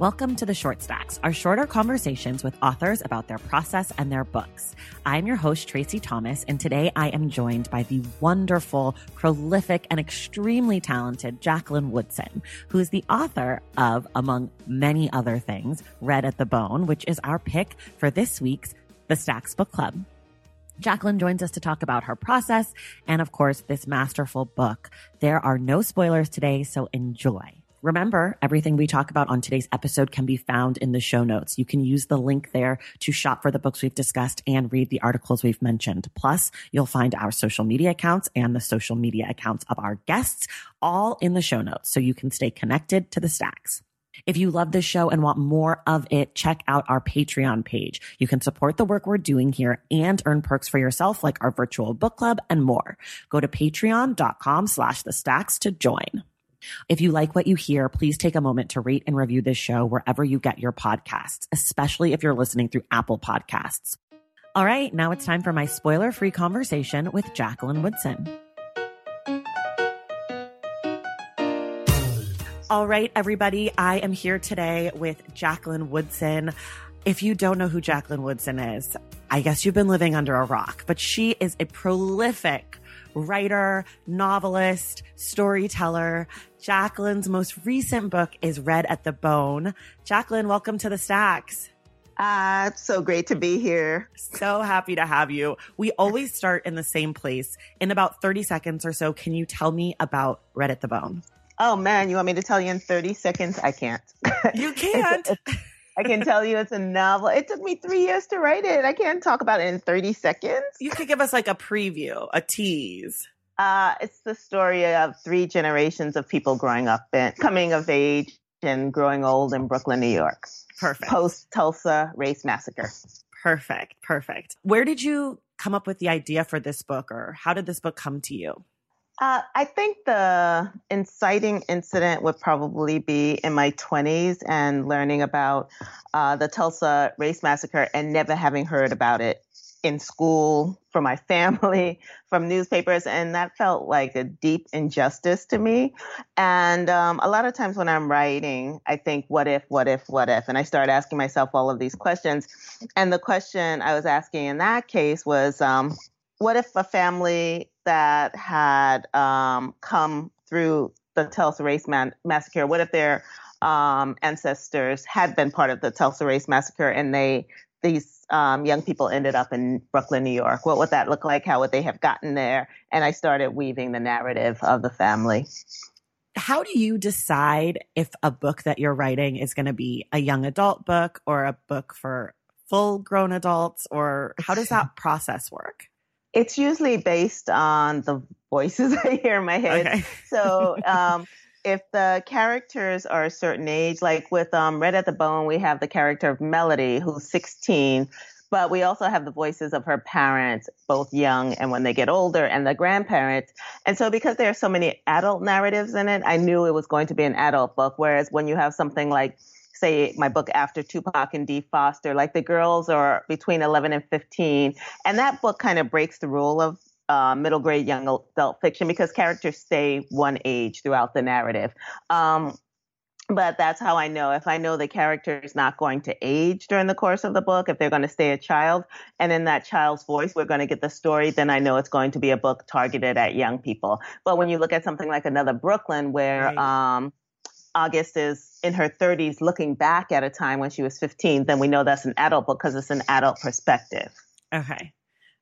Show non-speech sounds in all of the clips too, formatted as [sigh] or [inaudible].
Welcome to the Short Stacks, our shorter conversations with authors about their process and their books. I'm your host, Tracy Thomas, and today I am joined by the wonderful, prolific, and extremely talented Jacqueline Woodson, who is the author of, among many other things, Red at the Bone, which is our pick for this week's The Stacks Book Club. Jacqueline joins us to talk about her process and, of course, this masterful book. There are no spoilers today, so enjoy. Remember, everything we talk about on today's episode can be found in the show notes. You can use the link there to shop for the books we've discussed and read the articles we've mentioned. Plus, you'll find our social media accounts and the social media accounts of our guests all in the show notes so you can stay connected to the stacks. If you love this show and want more of it, check out our Patreon page. You can support the work we're doing here and earn perks for yourself like our virtual book club and more. Go to patreon.com slash the stacks to join. If you like what you hear, please take a moment to rate and review this show wherever you get your podcasts, especially if you're listening through Apple Podcasts. All right, now it's time for my spoiler free conversation with Jacqueline Woodson. All right, everybody, I am here today with Jacqueline Woodson. If you don't know who Jacqueline Woodson is, I guess you've been living under a rock, but she is a prolific writer, novelist, storyteller. Jacqueline's most recent book is Red at the Bone. Jacqueline, welcome to the Stacks. Ah, uh, it's so great to be here. So happy to have you. We always start in the same place. In about 30 seconds or so, can you tell me about Red at the Bone? Oh man, you want me to tell you in 30 seconds? I can't. You [laughs] can't. I can tell you it's a novel. It took me three years to write it. I can't talk about it in 30 seconds. You could give us like a preview, a tease. Uh, it's the story of three generations of people growing up and coming of age and growing old in Brooklyn, New York. Perfect. Post Tulsa race massacre. Perfect. Perfect. Where did you come up with the idea for this book or how did this book come to you? Uh, I think the inciting incident would probably be in my 20s and learning about uh, the Tulsa race massacre and never having heard about it in school, from my [laughs] family, from newspapers, and that felt like a deep injustice to me. And um, a lot of times when I'm writing, I think, what if, what if, what if? And I start asking myself all of these questions. And the question I was asking in that case was, um, what if a family that had um, come through the Tulsa Race Man- Massacre, what if their um, ancestors had been part of the Tulsa Race Massacre and they these um, young people ended up in Brooklyn, New York? What would that look like? How would they have gotten there? And I started weaving the narrative of the family. How do you decide if a book that you're writing is going to be a young adult book or a book for full grown adults, or how does that [laughs] process work? It's usually based on the voices [laughs] I hear in my head. Okay. so um, if the characters are a certain age, like with um, Red at the Bone, we have the character of Melody, who's 16, but we also have the voices of her parents, both young and when they get older, and the grandparents. And so, because there are so many adult narratives in it, I knew it was going to be an adult book. Whereas when you have something like say my book after Tupac and D Foster, like the girls are between 11 and 15. And that book kind of breaks the rule of uh, middle grade young adult fiction because characters stay one age throughout the narrative. Um, but that's how I know. If I know the character is not going to age during the course of the book, if they're going to stay a child, and in that child's voice, we're going to get the story, then I know it's going to be a book targeted at young people. But when you look at something like Another Brooklyn, where right. um, August is in her 30s looking back at a time when she was 15, then we know that's an adult book because it's an adult perspective. Okay.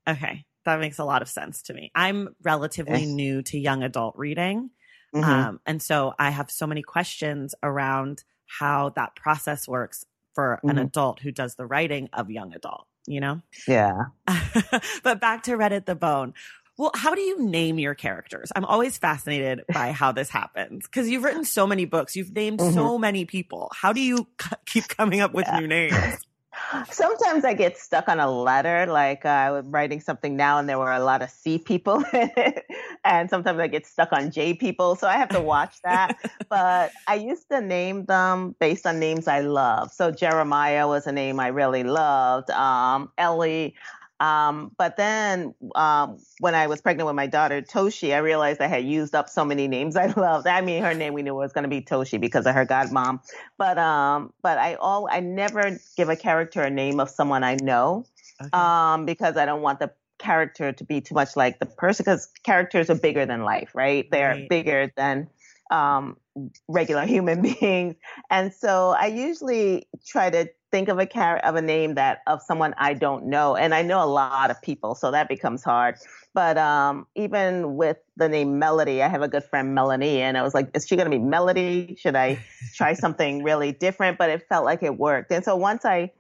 Okay. That makes a lot of sense to me. I'm relatively new to young adult reading. Mm-hmm. Um, and so I have so many questions around how that process works for mm-hmm. an adult who does the writing of young adult, you know? Yeah. [laughs] but back to Red at the Bone. Well, how do you name your characters? I'm always fascinated by how this happens because you've written so many books, you've named mm-hmm. so many people. How do you c- keep coming up with yeah. new names? [laughs] Sometimes I get stuck on a letter, like uh, I was writing something now and there were a lot of C people [laughs] in it. And sometimes I get stuck on J people. So I have to watch that. [laughs] but I used to name them based on names I love. So Jeremiah was a name I really loved. Um, Ellie, um, but then um, when I was pregnant with my daughter Toshi, I realized I had used up so many names [laughs] I loved. I mean, her name we knew was going to be Toshi because of her godmom. But um, but I all I never give a character a name of someone I know okay. um, because I don't want the character to be too much like the person because characters are bigger than life, right? They're right. bigger than um, regular [laughs] human beings. And so I usually try to think of a of a name that of someone I don't know, and I know a lot of people, so that becomes hard. But um, even with the name Melody, I have a good friend Melanie, and I was like, is she going to be Melody? Should I try [laughs] something really different? But it felt like it worked, and so once I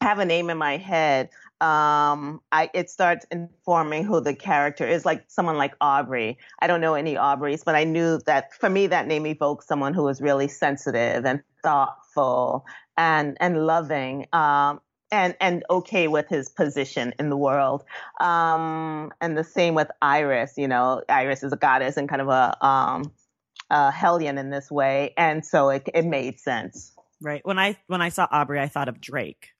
have a name in my head, um, I it starts informing who the character is. Like someone like Aubrey. I don't know any Aubreys, but I knew that for me that name evokes someone who is really sensitive and thoughtful and and loving. Um, and and okay with his position in the world. Um, and the same with Iris. You know, Iris is a goddess and kind of a um, a hellion in this way, and so it it made sense. Right. When I when I saw Aubrey, I thought of Drake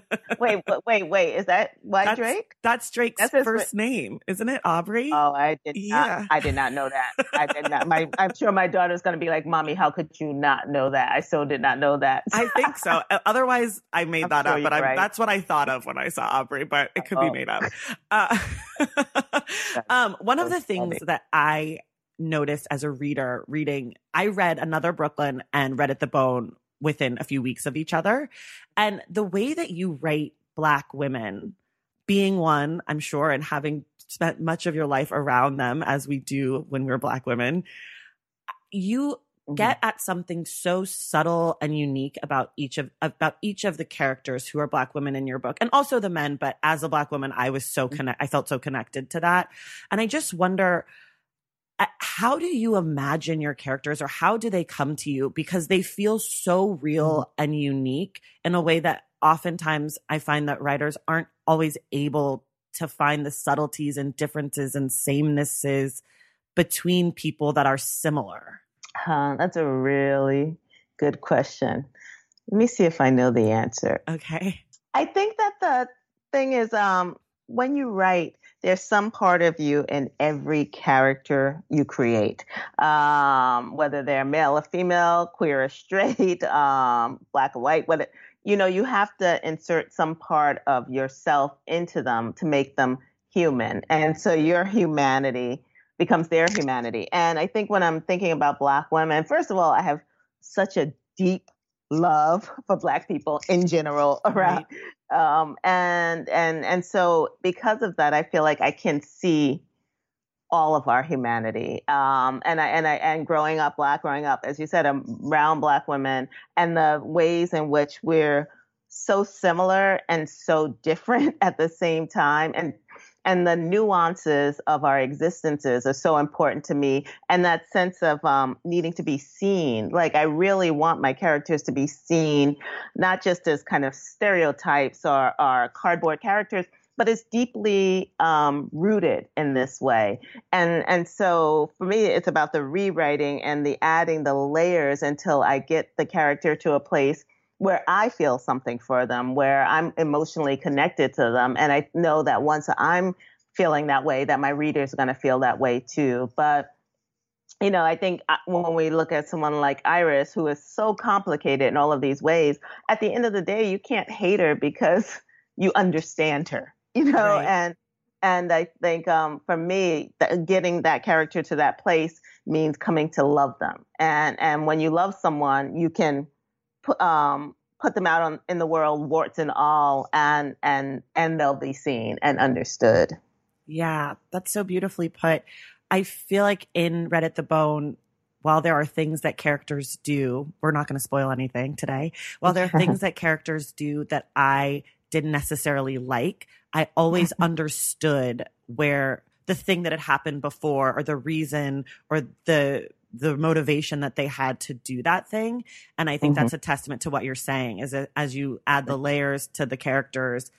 [laughs] wait, wait, wait. Is that why that's, Drake? That's Drake's that's first name, isn't it? Aubrey. Oh, I did yeah. not. I did not know that. I did not. My, I'm sure my daughter's going to be like, "Mommy, how could you not know that?" I still did not know that. I think so. [laughs] Otherwise, I made I'm that sure up. But right. that's what I thought of when I saw Aubrey. But it could oh. be made up. Uh, [laughs] um, one of the things funny. that I noticed as a reader reading, I read another Brooklyn and Red at the Bone within a few weeks of each other. And the way that you write Black women, being one, I'm sure, and having spent much of your life around them as we do when we're Black women, you mm-hmm. get at something so subtle and unique about each of about each of the characters who are black women in your book and also the men but as a black woman i was so mm-hmm. connect i felt so connected to that and i just wonder how do you imagine your characters or how do they come to you? Because they feel so real mm-hmm. and unique in a way that oftentimes i find that writers aren't always able to find the subtleties and differences and samenesses between people that are similar. Huh, that's a really good question. Let me see if i know the answer. Okay. I think that the thing is um when you write there's some part of you in every character you create, um, whether they're male or female, queer or straight, [laughs] um, black or white, whether, you know, you have to insert some part of yourself into them to make them human. And so your humanity becomes their humanity. And I think when I'm thinking about black women, first of all, I have such a deep love for black people in general around [laughs] right. Um, and and and so because of that i feel like i can see all of our humanity. Um, and i and i and growing up black growing up as you said around black women and the ways in which we're so similar and so different [laughs] at the same time and and the nuances of our existences are so important to me and that sense of um, needing to be seen. Like i really want my characters to be seen not just as kind of stereotypes or, or cardboard characters but it's deeply um, rooted in this way. And and so for me it's about the rewriting and the adding the layers until i get the character to a place where I feel something for them, where I'm emotionally connected to them. And I know that once I'm feeling that way, that my readers are going to feel that way too. But you know, I think uh, when we look at someone like Iris, who is so complicated in all of these ways, at the end of the day, you can't hate her because [laughs] you understand her, you know, right. and and I think um, for me, th- getting that character to that place means coming to love them. And and when you love someone, you can put um, put them out on, in the world, warts and all, and and and they'll be seen and understood. Yeah, that's so beautifully put. I feel like in Red at the Bone, while there are things that characters do, we're not going to spoil anything today. While there are things [laughs] that characters do that I didn't necessarily like, I always [laughs] understood where the thing that had happened before or the reason or the the motivation that they had to do that thing and i think mm-hmm. that's a testament to what you're saying is that as you add the layers to the characters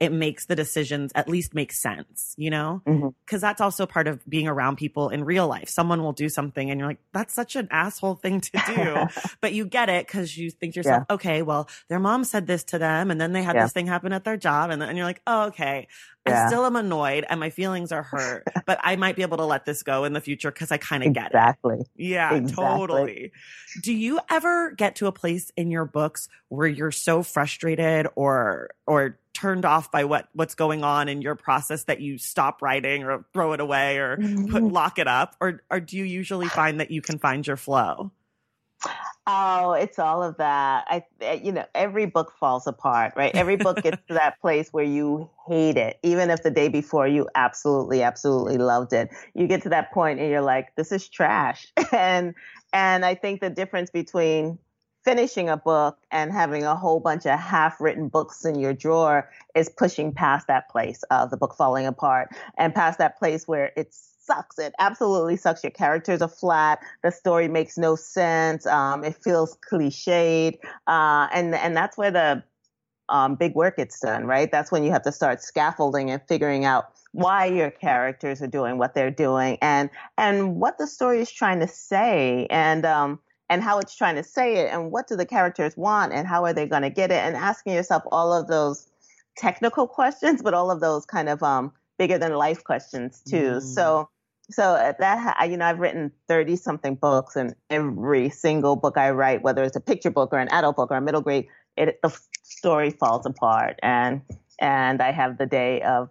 it makes the decisions at least make sense, you know? Because mm-hmm. that's also part of being around people in real life. Someone will do something and you're like, that's such an asshole thing to do. [laughs] but you get it because you think to yourself, yeah. okay, well, their mom said this to them and then they had yeah. this thing happen at their job. And, then, and you're like, oh, okay. Yeah. I still am annoyed and my feelings are hurt, [laughs] but I might be able to let this go in the future because I kind of get exactly. it. Yeah, exactly. totally. Do you ever get to a place in your books where you're so frustrated or or turned off by what what's going on in your process that you stop writing or throw it away or put mm-hmm. lock it up or or do you usually find that you can find your flow? Oh, it's all of that. I, eh, you know, every book falls apart, right? Every book gets to that place where you hate it, even if the day before you absolutely, absolutely loved it. You get to that point and you're like, this is trash. [laughs] And, and I think the difference between finishing a book and having a whole bunch of half written books in your drawer is pushing past that place of the book falling apart and past that place where it's sucks. It absolutely sucks. Your characters are flat. The story makes no sense. Um, it feels cliched. Uh, and, and that's where the um, big work gets done, right? That's when you have to start scaffolding and figuring out why your characters are doing what they're doing and, and what the story is trying to say. And, um, and how it's trying to say it and what do the characters want and how are they going to get it and asking yourself all of those technical [laughs] questions but all of those kind of um bigger than life questions too. Mm. so so that you know i've written 30 something books and every single book i write whether it's a picture book or an adult book or a middle grade it the story falls apart. And and i have the day of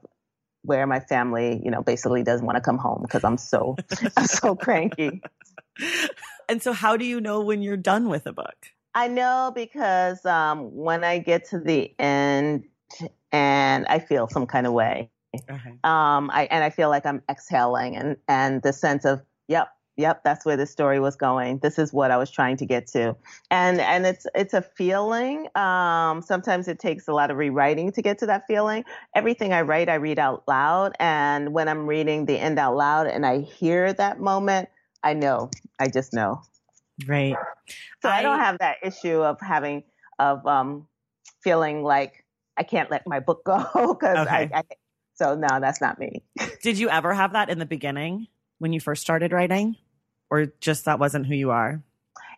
where my family you know basically doesn't want to come home because i'm so [laughs] i'm so cranky [laughs] and so how do you know when you're done with a book i know because um, when i get to the end and i feel some kind of way uh-huh. Um, I, and I feel like I'm exhaling and, and the sense of, yep, yep, that's where the story was going. This is what I was trying to get to. And, and it's, it's a feeling. Um, sometimes it takes a lot of rewriting to get to that feeling. Everything I write, I read out loud. And when I'm reading the end out loud and I hear that moment, I know, I just know. Right. So I, I don't have that issue of having, of, um, feeling like I can't let my book [laughs] go because okay. I, I so no, that's not me. [laughs] Did you ever have that in the beginning when you first started writing? Or just that wasn't who you are?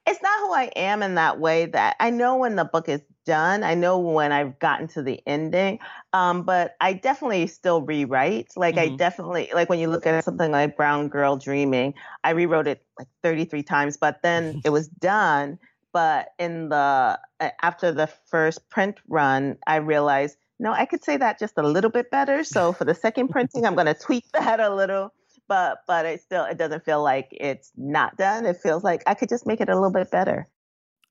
It's not who I am in that way that I know when the book is done. I know when I've gotten to the ending. Um, but I definitely still rewrite. Like mm-hmm. I definitely like when you look at something like Brown Girl Dreaming, I rewrote it like 33 times, but then [laughs] it was done. But in the after the first print run, I realized no, I could say that just a little bit better. So for the second printing, I'm going to tweak [laughs] that a little, but but it still it doesn't feel like it's not done. It feels like I could just make it a little bit better.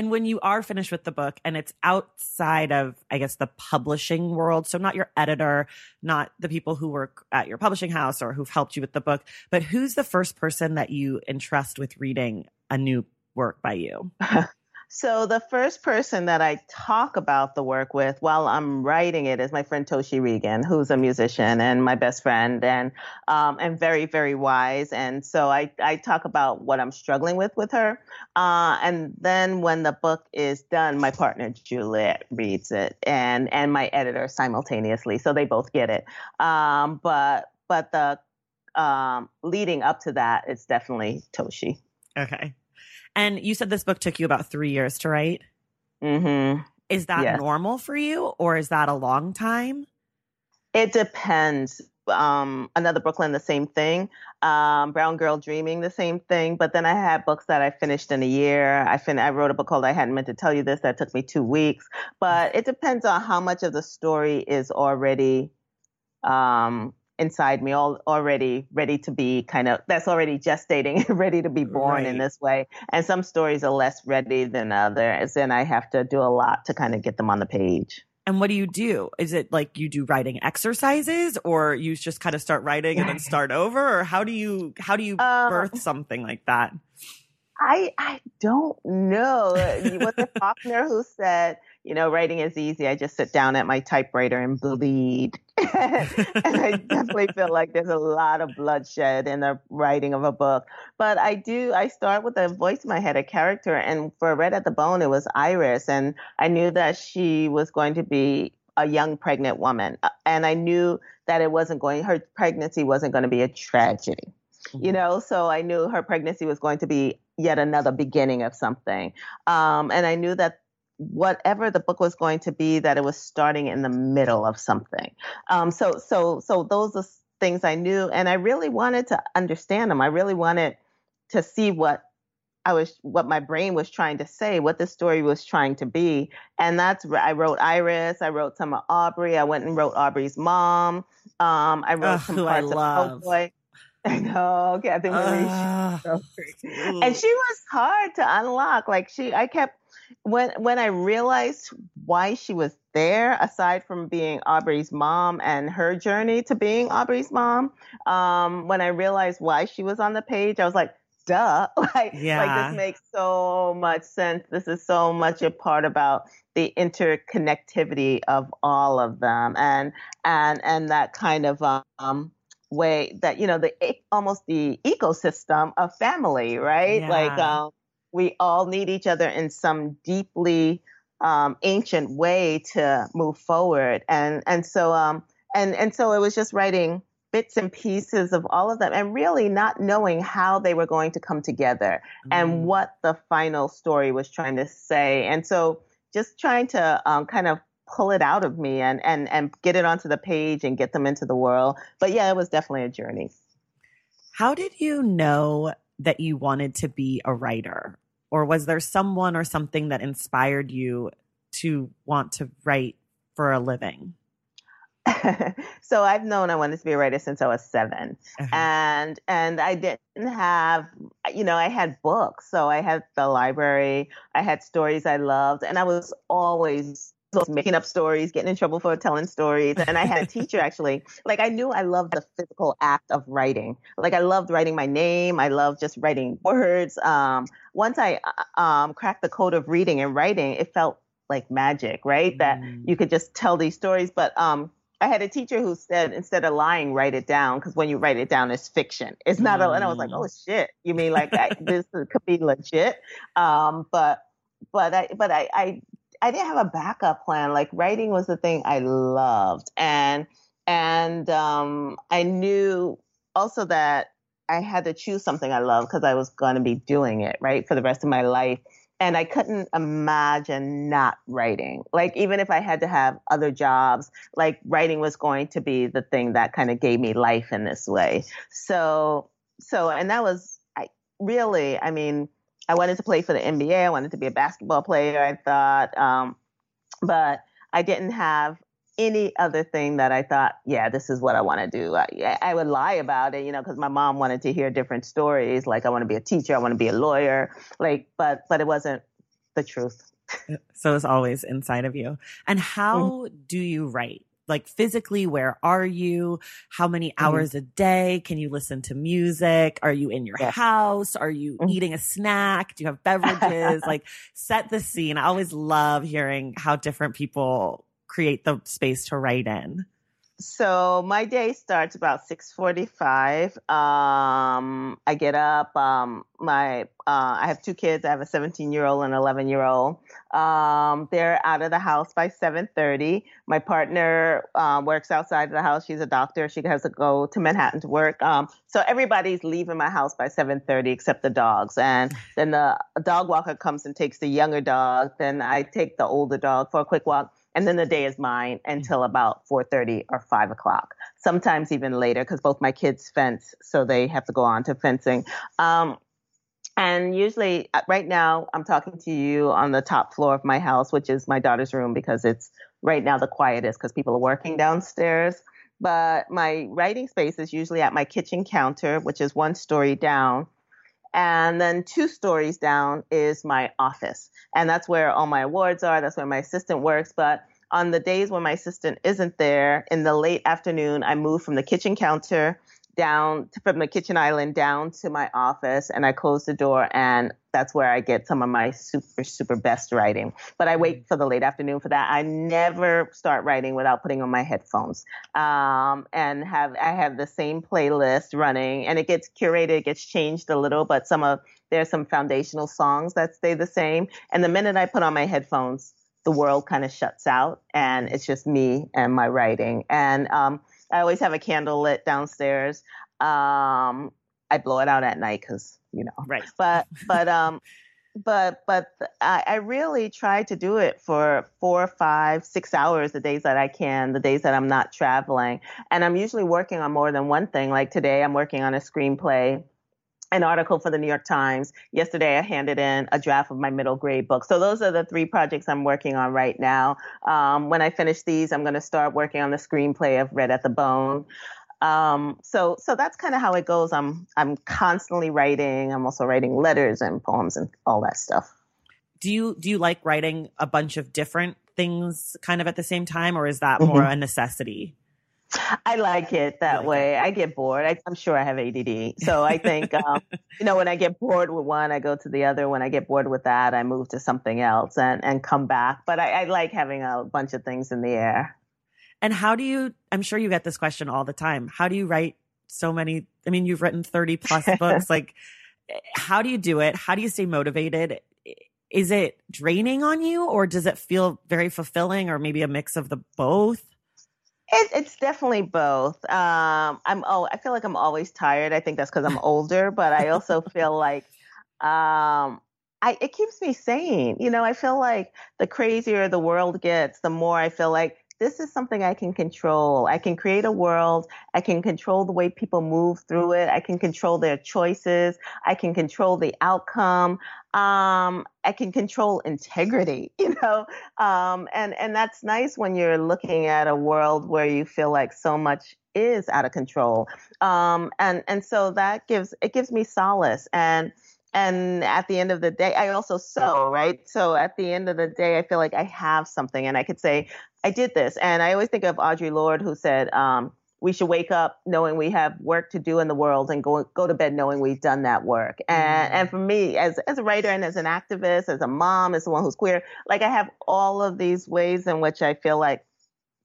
And when you are finished with the book and it's outside of, I guess, the publishing world, so not your editor, not the people who work at your publishing house or who've helped you with the book, but who's the first person that you entrust with reading a new work by you? [laughs] So the first person that I talk about the work with while I'm writing it is my friend Toshi Reagon, who's a musician and my best friend and um, and very very wise. And so I I talk about what I'm struggling with with her. Uh, and then when the book is done, my partner Juliet reads it and and my editor simultaneously, so they both get it. Um, but but the um, leading up to that, it's definitely Toshi. Okay. And you said this book took you about three years to write. Mm-hmm. Is that Yes. normal for you, or is that a long time? It depends. Um, another Brooklyn, the same thing. Um, Brown Girl Dreaming, the same thing. But then I had books that I finished in a year. I fin- I wrote a book called I Hadn't Meant to Tell You This that took me two weeks. But it depends on how much of the story is already um, inside me, all already ready to be kind of that's already gestating, [laughs] ready to be born in this way. And some stories are less ready than others, and I have to do a lot to kind of get them on the page. And what do you do? Is it like you do writing exercises, or you just kind of start writing and then [laughs] start over, or how do you how do you Uh, birth something like that? I I don't know. Was it Faulkner who said, you know, writing is easy. I just sit down at my typewriter and bleed. [laughs] and I definitely feel [laughs] like there's a lot of bloodshed in the writing of a book. But I do, I start with a voice in my head, a character. And for Red at the Bone, it was Iris. And I knew that she was going to be a young pregnant woman. Uh, And I knew that it wasn't going, her pregnancy wasn't going to be a tragedy you know so i knew her pregnancy was going to be yet another beginning of something um, and i knew that whatever the book was going to be that it was starting in the middle of something um, so so so those are things i knew and i really wanted to understand them i really wanted to see what I was what my brain was trying to say, what the story was trying to be, and that's where I wrote Iris. I wrote some of Aubrey. I went and wrote Aubrey's mom. Um, I wrote some who I parts love. of Po'Boy. [laughs] I know, Kathy Marie. Ugh. so and she was hard to unlock. Like she, I kept when when I realized why she was there, aside from being Aubrey's mom and her journey to being Aubrey's mom. Um, when I realized why she was on the page, I was like, duh, [laughs] like like this makes so much sense. This is so much a part about the interconnectivity of all of them, and and and that kind of um way that you know the almost the ecosystem of family right like um we all need each other in some deeply um ancient way to move forward and and so um and and so it was just writing bits and pieces of all of them and really not knowing how they were going to come together mm. and what the final story was trying to say. And so just trying to um, kind of pull it out of me and, and, and get it onto the page and get them into the world. But yeah, it was definitely a journey. How did you know that you wanted to be a writer? Or was there someone or something that inspired you to want to write for a living? [laughs] so I've known I wanted to be a writer since I was 7 uh-huh. and and I didn't have, you know, I had books, so I had the library, I had stories I loved, and I was always making up stories, getting in trouble for telling stories. And I had a teacher [laughs] actually, like I knew I loved the physical act of writing. Like I loved writing my name. I loved just writing words. Um, once I uh, um, cracked the code of reading and writing, it felt like magic, right? Mm. That you could just tell these stories. But um, I had a teacher who said instead of lying, write it down because when you write it down, it's fiction. It's not. Mm. A, and I was like, oh mm. shit, you mean like I, [laughs] this could be legit? Um, but but I but I, I I didn't have a backup plan. Like writing was the thing I loved, and and um, I knew also that I had to choose something I love because I was going to be doing it right for the rest of my life and I couldn't imagine not writing. Like even if I had to have other jobs, like writing was going to be the thing that kind of gave me life in this way. So so and that was I really, I mean, I wanted to play for the NBA. I wanted to be a basketball player. I thought, um, but I didn't have any other thing that I thought, yeah, this is what I want to do. I, I would lie about it, you know, because my mom wanted to hear different stories. Like I want to be a teacher, I want to be a lawyer. Like, but but it wasn't the truth. [laughs] so it's always inside of you. And how mm-hmm. do you write? Like physically, where are you? How many mm-hmm. hours mm-hmm. a day can you listen to music? Are you in your house? Are you mm-hmm. eating a snack? Do you have beverages? [laughs] like set the scene. I always love hearing how different people create the space to write in? So my day starts about 6:45. Um, I get up. Um, my uh, I have two kids. I have a 17 year old and 11 year old. Um, they're out of the house by 7:30. My partner uh, works outside of the house. She's a doctor. She has to go to Manhattan to work. Um, so everybody's leaving my house by 7:30 except the dogs. And then the dog walker comes and takes the younger dog. Then I take the older dog for a quick walk and then the day is mine until about 4.30 or 5 o'clock sometimes even later because both my kids fence so they have to go on to fencing. Um, and usually uh, right now i'm talking to you on the top floor of my house which is my daughter's room because it's right now the quietest because people are working downstairs. But my writing space is usually at my kitchen counter which is one story down and then two stories down is my office. And that's where all my awards are. That's where my assistant works. But on the days when my assistant isn't there, in the late afternoon, I move from the kitchen counter down to, from the kitchen island down to my office and I close the door and that's where I get some of my super, super best writing. But I wait mm. for the late afternoon for that. I never start writing without putting on my headphones. Um, and have, I have the same playlist running and it gets curated, it gets changed a little, but some of, there's some foundational songs that stay the same. And the minute I put on my headphones, the world kind of shuts out and it's just me and my writing. And, um, I always have a candle lit downstairs. Um, I blow it out at night because you know. Right. But but [laughs] um, but but I, I really try to do it for four, five, six hours the days that I can, the days that I'm not traveling, and I'm usually working on more than one thing. Like today, I'm working on a screenplay an article for the New York Times. Yesterday, I handed in a draft of my middle grade book. So those are the three projects I'm working on right now. Um, when I finish these, I'm going to start working on the screenplay of Red at the Bone. Um, so so that's kind of how it goes. I'm I'm constantly writing. I'm also writing letters and poems and all that stuff. Do you do you like writing a bunch of different things kind of at the same time, or is that more mm-hmm. a necessity? I like it that way. I get bored. I, am sure I have ADD. So I think, um, you know, when I get bored with one, I go to the other. When I get bored with that, I move to something else and, and come back. But I, I like having a bunch of things in the air. And how do you, I'm sure you get this question all the time. How do you write so many? I mean, you've written 30 plus [laughs] books. like, how do you do it? How do you stay motivated? Is it draining on you or does it feel very fulfilling or maybe a mix of the both? It, it's definitely both. Um, I'm oh, I feel like I'm always tired. I think that's because I'm [laughs] older, but I also feel like um, I it keeps me sane. You know, I feel like the crazier the world gets, the more I feel like this is something I can control. I can create a world. I can control the way people move through it. I can control their choices. I can control the outcome. Um, I can control integrity, [laughs] you know? Um, and, and that's nice when you're looking at a world where you feel like so much is out of control. Um, and, and so that gives, it gives me solace. And, and at the end of the day, I also sew, right? So at the end of the day, I feel like I have something and I could say, I did this. And I always think of Audre Lorde, who said, um, we should wake up knowing we have work to do in the world and go go to bed knowing we've done that work. And mm. and for me, as as a writer and as an activist, as a mom, as someone who's queer, like I have all of these ways in which I feel like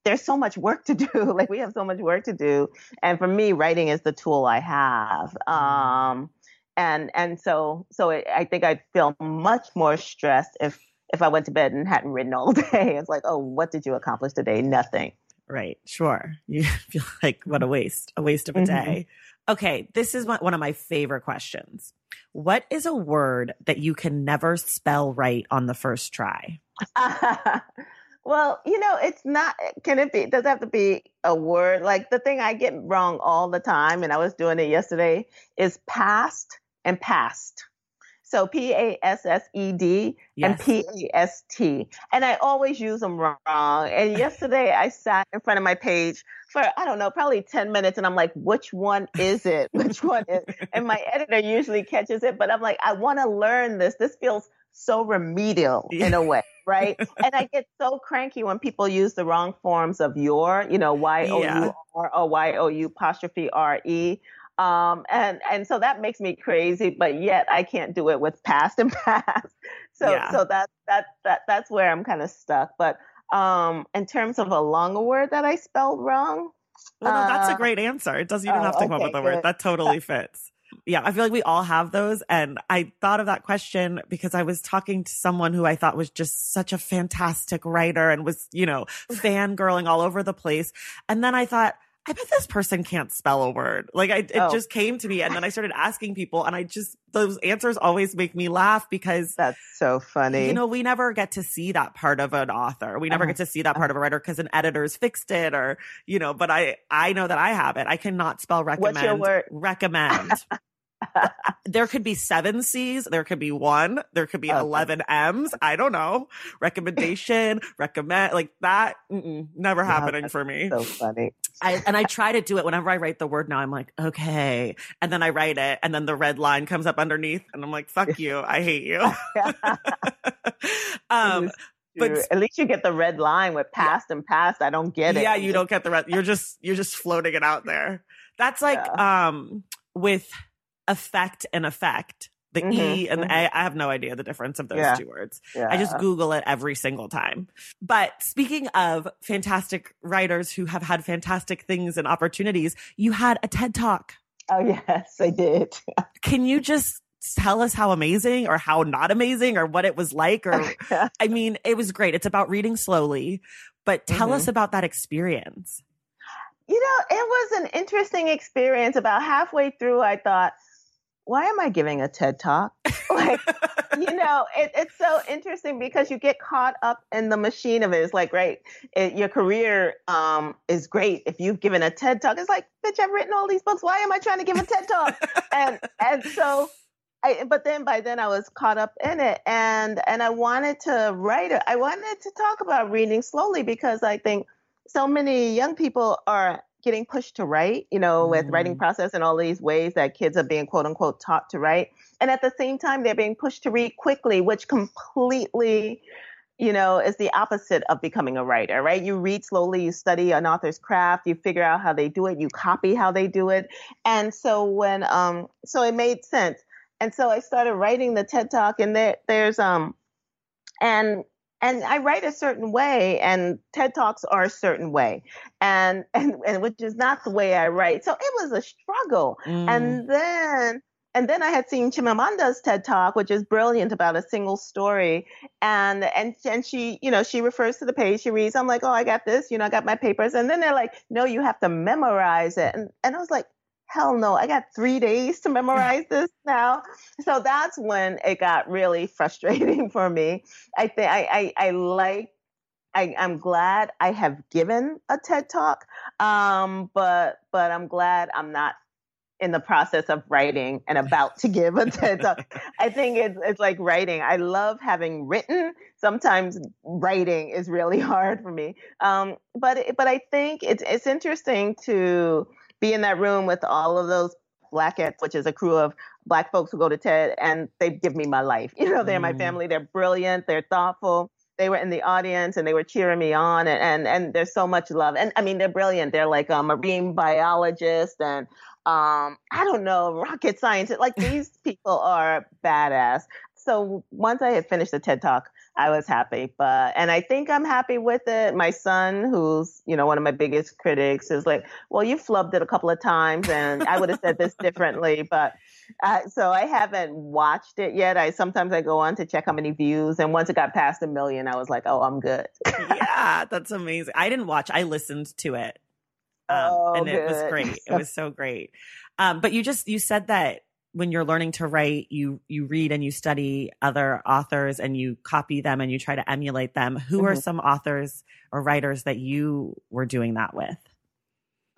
there's so much work to [laughs] do. like we have so much work to do. And for me, writing is the tool I have. Mm. Um, and and so so it, I think I'd feel much more stressed if if I went to bed and hadn't written all [laughs] day. It's like, oh, what did you accomplish today? Nothing. Right. Sure. [laughs] You feel like what a waste, a waste of a mm-hmm. day. Okay, this is one of my favorite questions. What is a word that you can never spell right on the first try? [laughs] well, you know, it's not, can it be, does it have to be a word? Like the thing I get wrong all the time, and I was doing it yesterday, is past and past. So P A S S E D and P A S T. And I always use them wrong. And [laughs] yesterday I sat in front of my page for, I don't know, probably 10 minutes. And I'm like, which one is it? [laughs] Which one is And my [laughs] editor usually catches it, but I'm like, I want to learn this. This feels so remedial in a way, right? and I get so cranky when people use the wrong forms of your, you know, Y O U R or Y O U apostrophe R E. Um, and, and so that makes me crazy, but yet I can't do it with past and [laughs] past. So, yeah. so that, that, that, that's where I'm kind of stuck. But, um, in terms of a longer word that I spelled wrong. Well, no, that's a uh, great answer. It doesn't, you don't have to oh, come okay, up with a word. That totally fits. yeah, I feel like we all have those. And I thought of that question because I was talking to someone who I thought was just such a fantastic writer and was, you know, [laughs] fangirling all over the place. And then I thought, I bet this person can't spell a word. Like I, it oh. just came to me. And then I started asking people and I just, those answers always make me laugh because that's so funny. You know, we never get to see that part of an author. We never uh, get to see that part of a writer because an editor's fixed it or, you know, but I, I know that I have it. I cannot spell recommend. What's your word? Recommend. [laughs] there could be seven C's, there could be one, there could be okay. 11 M's. I don't know. Recommendation, recommend, like that, never happening for me. So funny. I, and I try to do it whenever I write the word now. I'm like, okay. And then I write it, and then the red line comes up underneath, and I'm like, fuck you. I hate you. [laughs] [laughs] um, but at least you get the red line with past yeah. and past. I don't get it. Yeah, you don't get the red. You're just you're just floating it out there. That's like yeah. um with effect and effect. The mm-hmm, E and the mm-hmm. A, I have no idea the difference of those yeah. two words. Yeah. I just Google it every single time. But speaking of fantastic writers who have had fantastic things and opportunities, you had a TED Talk. Oh, yes, I did. [laughs] Can you just tell us how amazing or how not amazing or what it was like? Or, [laughs] I mean, it was great. It's about reading slowly, but tell mm-hmm. us about that experience. You know, it was an interesting experience. About halfway through, I thought, why am I giving a TED talk? [laughs] Like, you know, it, it's so interesting because you get caught up in the machine of it. It's like, right, it, your career um, is great if you've given a TED talk. It's like, bitch, I've written all these books. Why am I trying to give a TED talk? and and so, I, but then by then I was caught up in it, and and I wanted to write it. I wanted to talk about reading slowly because I think so many young people are getting pushed to write, you know, with writing mm-hmm. process and all these ways that kids are being quote unquote taught to write. And at the same time, they're being pushed to read quickly, which completely, you know, is the opposite of becoming a writer, right? You read slowly, you study an author's craft, you figure out how they do it, you copy how they do it. And so when, um, so it made sense. And so I started writing the TED Talk and there, there's, um, and and I write a certain way and TED Talks are a certain way and, [laughs] and, and which is not the way I write. So it was a struggle. Mm. And then, and then I had seen Chimamanda's TED Talk, which is brilliant about a single story. And and and she, you know, she refers to the page, she reads. I'm like, oh, I got this, you know, I got my papers. And then they're like, no, you have to memorize it. And and I was like, hell no, I got three days to memorize [laughs] this now. So that's when it got really [laughs] frustrating for me. I think I I, I like I, am glad I have given a TED talk, um, but but I'm glad I'm not in the process of writing and about to give a [laughs] TED talk. I think it's it's like writing. I love having written. Sometimes writing is really hard for me. Um, but but I think it's it's interesting to be in that room with all of those Blackettes, which is a crew of black folks who go to TED, and they give me my life. [laughs] You know, they're mm. my family. They're brilliant. They're thoughtful they were in the audience and they were cheering me on and, and, and there's so much love. And I mean, they're brilliant. They're like a marine biologist and, um, I don't know, rocket scientist. Like these people are badass. So once I had finished the TED talk, I was happy, but, and I think I'm happy with it. My son, who's, you know, one of my biggest critics is like, well, you flubbed it a couple of times and I would have said this differently, but uh, so I haven't watched it yet. I sometimes I go on to check how many views, and once it got past a million, I was like, "Oh, I'm good." yeah, that's amazing. I didn't watch. I listened to it, um, oh, and it was great. It was so great. Um, but you just you said that when you're learning to write, you you read and you study other authors and you copy them and you try to emulate them. Who mm-hmm. are some authors or writers that you were doing that with?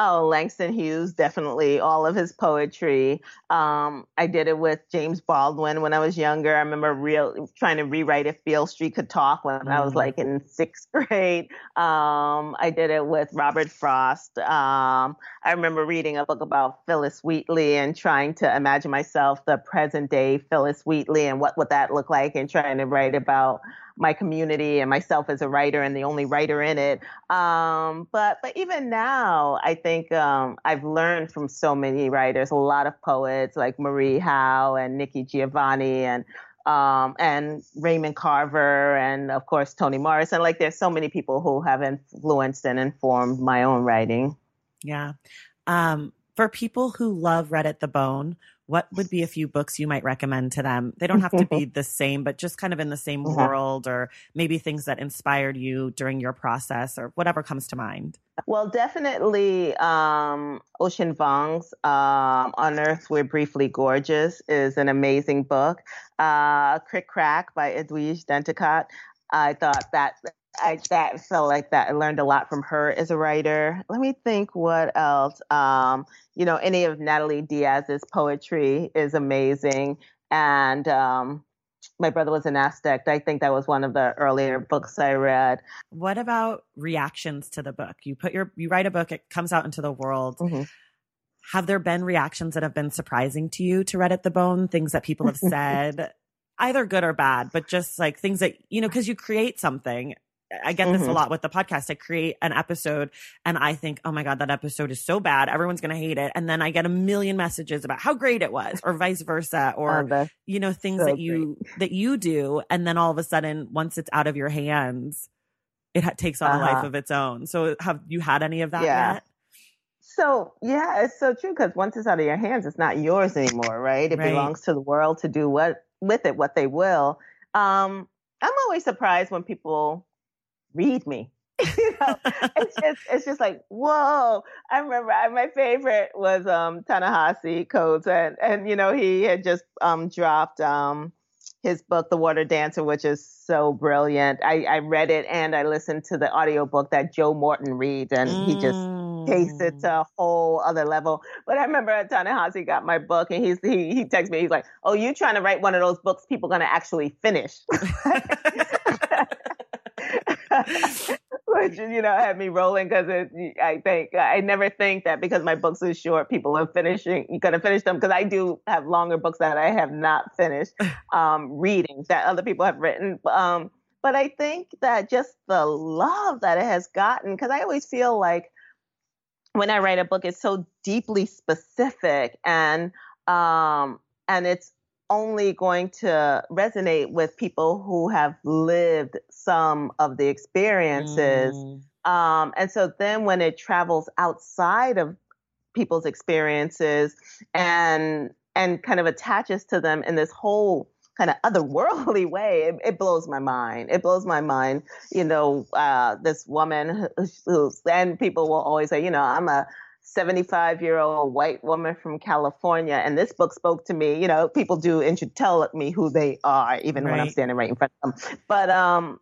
Oh, Langston Hughes, definitely all of his poetry. Um, I did it with James Baldwin when I was younger. I remember real trying to rewrite If Beale Street Could Talk when mm. I was mm. like in sixth [laughs] grade. Um, I did it with Robert Frost. Um, I remember reading a book about Phillis Wheatley and trying to imagine myself the present day Phillis Wheatley and what would that look like and trying to write about my community and myself as a writer and the only writer in it. Um, but but even now, I think um, I've learned from so many writers, a lot of poets like Marie Howe and Nikki Giovanni and um, and Raymond Carver and of course Toni Morrison. Like there's so many people who have influenced and informed my own writing. Yeah. Um, for people who love Red at the Bone, what would be a few books you might recommend to them? They don't have to be [laughs] the same, but just kind of in the same mm-hmm. world, or maybe things that inspired you during your process, or whatever comes to mind. Well, definitely um, Ocean Vuong's um, On Earth We're Briefly Gorgeous is an amazing book. Uh, Krik Krak by Edwige Danticat. I thought that I that felt like that. I learned a lot from her as a writer. Let me think what else. Um, you know, any of Natalie Diaz's poetry is amazing. And um, my brother was an Aztec. I think that was one of the earlier books I read. What about reactions to the book? You put your you write a book, it comes out into the world. Mm-hmm. Have there been reactions that have been surprising to you to Red at the Bone? Things that people have [laughs] said, either good or bad, but just like things that, you know, because you create something I get this mm-hmm. a lot with the podcast. I create an episode and I think, oh my God, that episode is so bad. Everyone's going to hate it. And then I get a million messages about how great it was or vice versa or, oh, you know, things so that you, great. that you do. And then all of a sudden, once it's out of your hands, it ha- takes on uh-huh. a life uh-huh. of its own. So have you had any of that yeah. yet? So yeah, it's so true because once it's out of your hands, it's not yours anymore, right? It right. belongs to the world to do what with it what they will. Um, I'm always surprised when people read me. [laughs] you know, [laughs] it's just it's just like whoa. I remember I, my favorite was um Ta-Nehisi Coates and and you know he had just um dropped um his book The Water Dancer which is so brilliant. I I read it and I listened to the audiobook that Joe Morton reads and mm. he just takes it to a whole other level. But I remember Ta-Nehisi got my book and he's he he texts me he's like, "Oh, you trying to write one of those books people going to actually finish." [laughs] [laughs] which you know had me rolling because I think I never think that because my books are short, people are finishing you gonna finish them because I do have longer books that I have not finished [laughs] um, reading that other people have written. Um, but I think that just the love that it has gotten because I always feel like when I write a book, it's so deeply specific and um, and it's only going to resonate with people who have lived some of the experiences. Mm. Um, and so then when it travels outside of people's experiences and and kind of attaches to them in this whole kind of otherworldly [laughs] way. It, it, blows my mind. It blows my mind. You know, uh, this woman who's, and people will always say, you know, I'm a 75 year old white woman from California. And this book spoke to me. You know, people do and should tell me who they are, even right. when I'm standing right in front of them. But, um,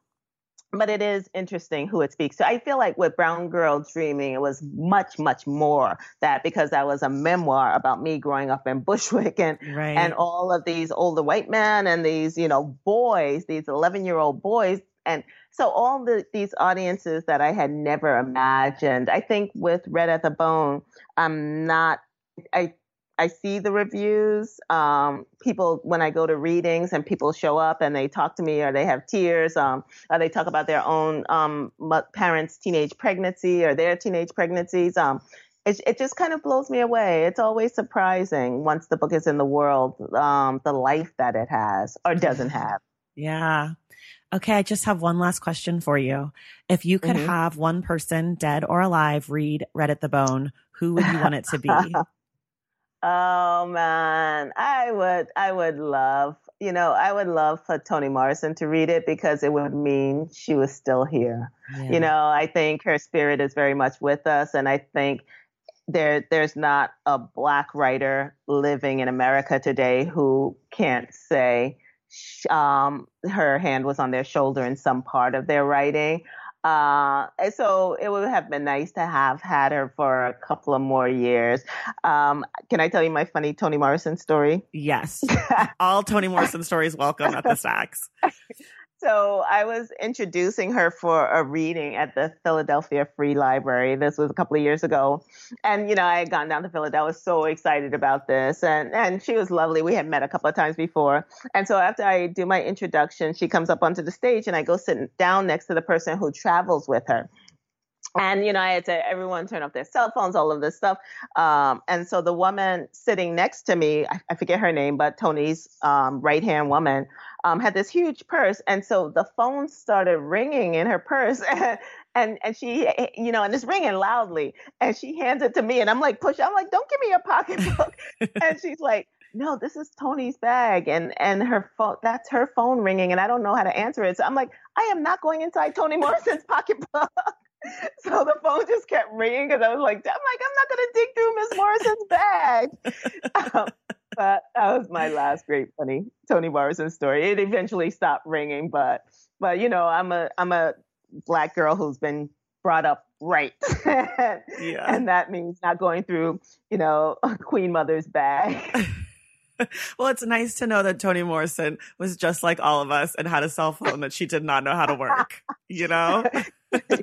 but it is interesting who it speaks to. I feel like with Brown Girl Dreaming, it was much, much more that because that was a memoir about me growing up in Bushwick and right. and all of these older white men and these, you know, boys, these 11 year old boys. And so all the, these audiences that I had never imagined. I think with Red at the Bone, I'm not, I I see the reviews. Um, people, when I go to readings and people show up and they talk to me or they have tears, um, or they talk about their own um, parents' teenage pregnancy or their teenage pregnancies. Um, it, it, just kind of blows me away. It's always surprising once the book is in the world, um, the life that it has or doesn't have. [laughs] Yeah. Okay, I just have one last question for you. If you could mm-hmm. have one person, dead or alive, read Red at the Bone, who would you want it to be? [laughs] Oh man, I would I would love, you know, I would love for Toni Morrison to read it because it would mean she was still here. Yeah. You know, I think her spirit is very much with us and I think there there's not a black writer living in America today who can't say um, her hand was on their shoulder in some part of their writing. Uh, so it would have been nice to have had her for a couple of more years. Um, can I tell you my funny Toni Morrison story? Yes. [laughs] All Toni Morrison stories welcome at the Stacks. So I was introducing her for a reading at the Philadelphia Free Library. This was a couple of years ago. And, you know, I had gone down to Philadelphia. I was so excited about this. And, and she was lovely. We had met a couple of times before. And so after I do my introduction, she comes up onto the stage and I go sit down next to the person who travels with her. And, you know, I had to everyone turn off their cell phones, all of this stuff. Um, and so the woman sitting next to me, I, I forget her name, but Toni's um, right hand woman, um, had this huge purse. And so the phone started ringing in her purse. [laughs] And, and, and she, you know, and it's ringing loudly. And she hands it to me. And I'm like, push. I'm like, don't give me your pocketbook. [laughs] and she's like, no, this is Toni's bag. And, and her phone, that's her phone ringing. And I don't know how to answer it. So I'm like, I am not going inside Toni Morrison's pocketbook. [laughs] [laughs] so the phone just kept ringing because I was like, I'm like, I'm not going to dig through Miss Morrison's bag. [laughs] [laughs] um, but that was my last great funny Toni Morrison story. It eventually stopped ringing, but but you know, I'm a I'm a black girl who's been brought up right. yeah. And that means not going through, you know, Queen Mother's bag. [laughs] well, it's nice to know that Toni Morrison was just like all of us and had a cell phone that she did not know how to work, you know? [laughs]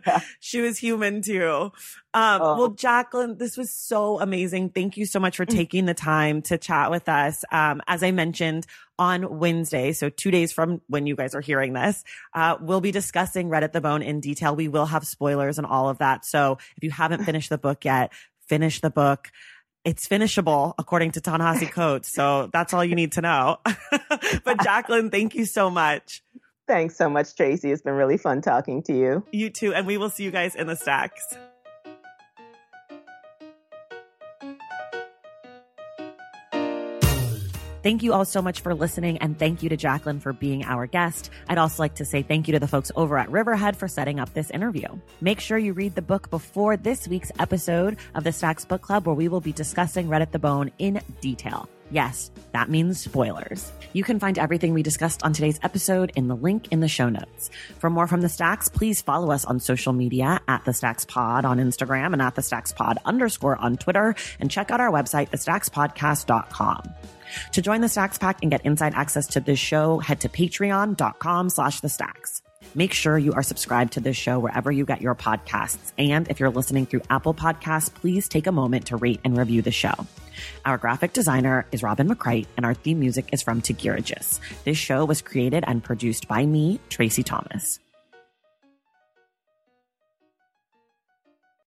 yeah. [laughs] She was human too. Um, oh. Well, Jacqueline, this was so amazing. Thank you so much for mm. taking the time to chat with us. Um, as I mentioned on Wednesday, so two days from when you guys are hearing this, uh, we'll be discussing Red at the Bone in detail. We will have spoilers and all of that. So if you haven't finished the book yet, finish the book it's finishable according to Ta-Nehisi [laughs] Coates. So that's all you need to know. [laughs] but Jacqueline, thank you so much. Thanks so much, Tracy. It's been really fun talking to you. You too. And we will see you guys in the stacks. Thank you all so much for listening and thank you to Jacqueline for being our guest. I'd also like to say thank you to the folks over at Riverhead for setting up this interview. Make sure you read the book before this week's episode of the Stacks Book Club where we will be discussing Red at the Bone in detail. Yes, that means spoilers. You can find everything we discussed on today's episode in the link in the show notes. For more from the Stacks, please follow us on social media at the Stacks Pod on Instagram and at the Stacks Pod underscore on Twitter and check out our website, thestackspodcast.com. To join the Stacks Pack and get inside access to this show, head to patreon.com slash the stacks. Make sure you are subscribed to this show wherever you get your podcasts. And if you're listening through Apple Podcasts, please take a moment to rate and review the show. Our graphic designer is Robin McCrite, and our theme music is from Tagirijus. This show was created and produced by me, Tracy Thomas.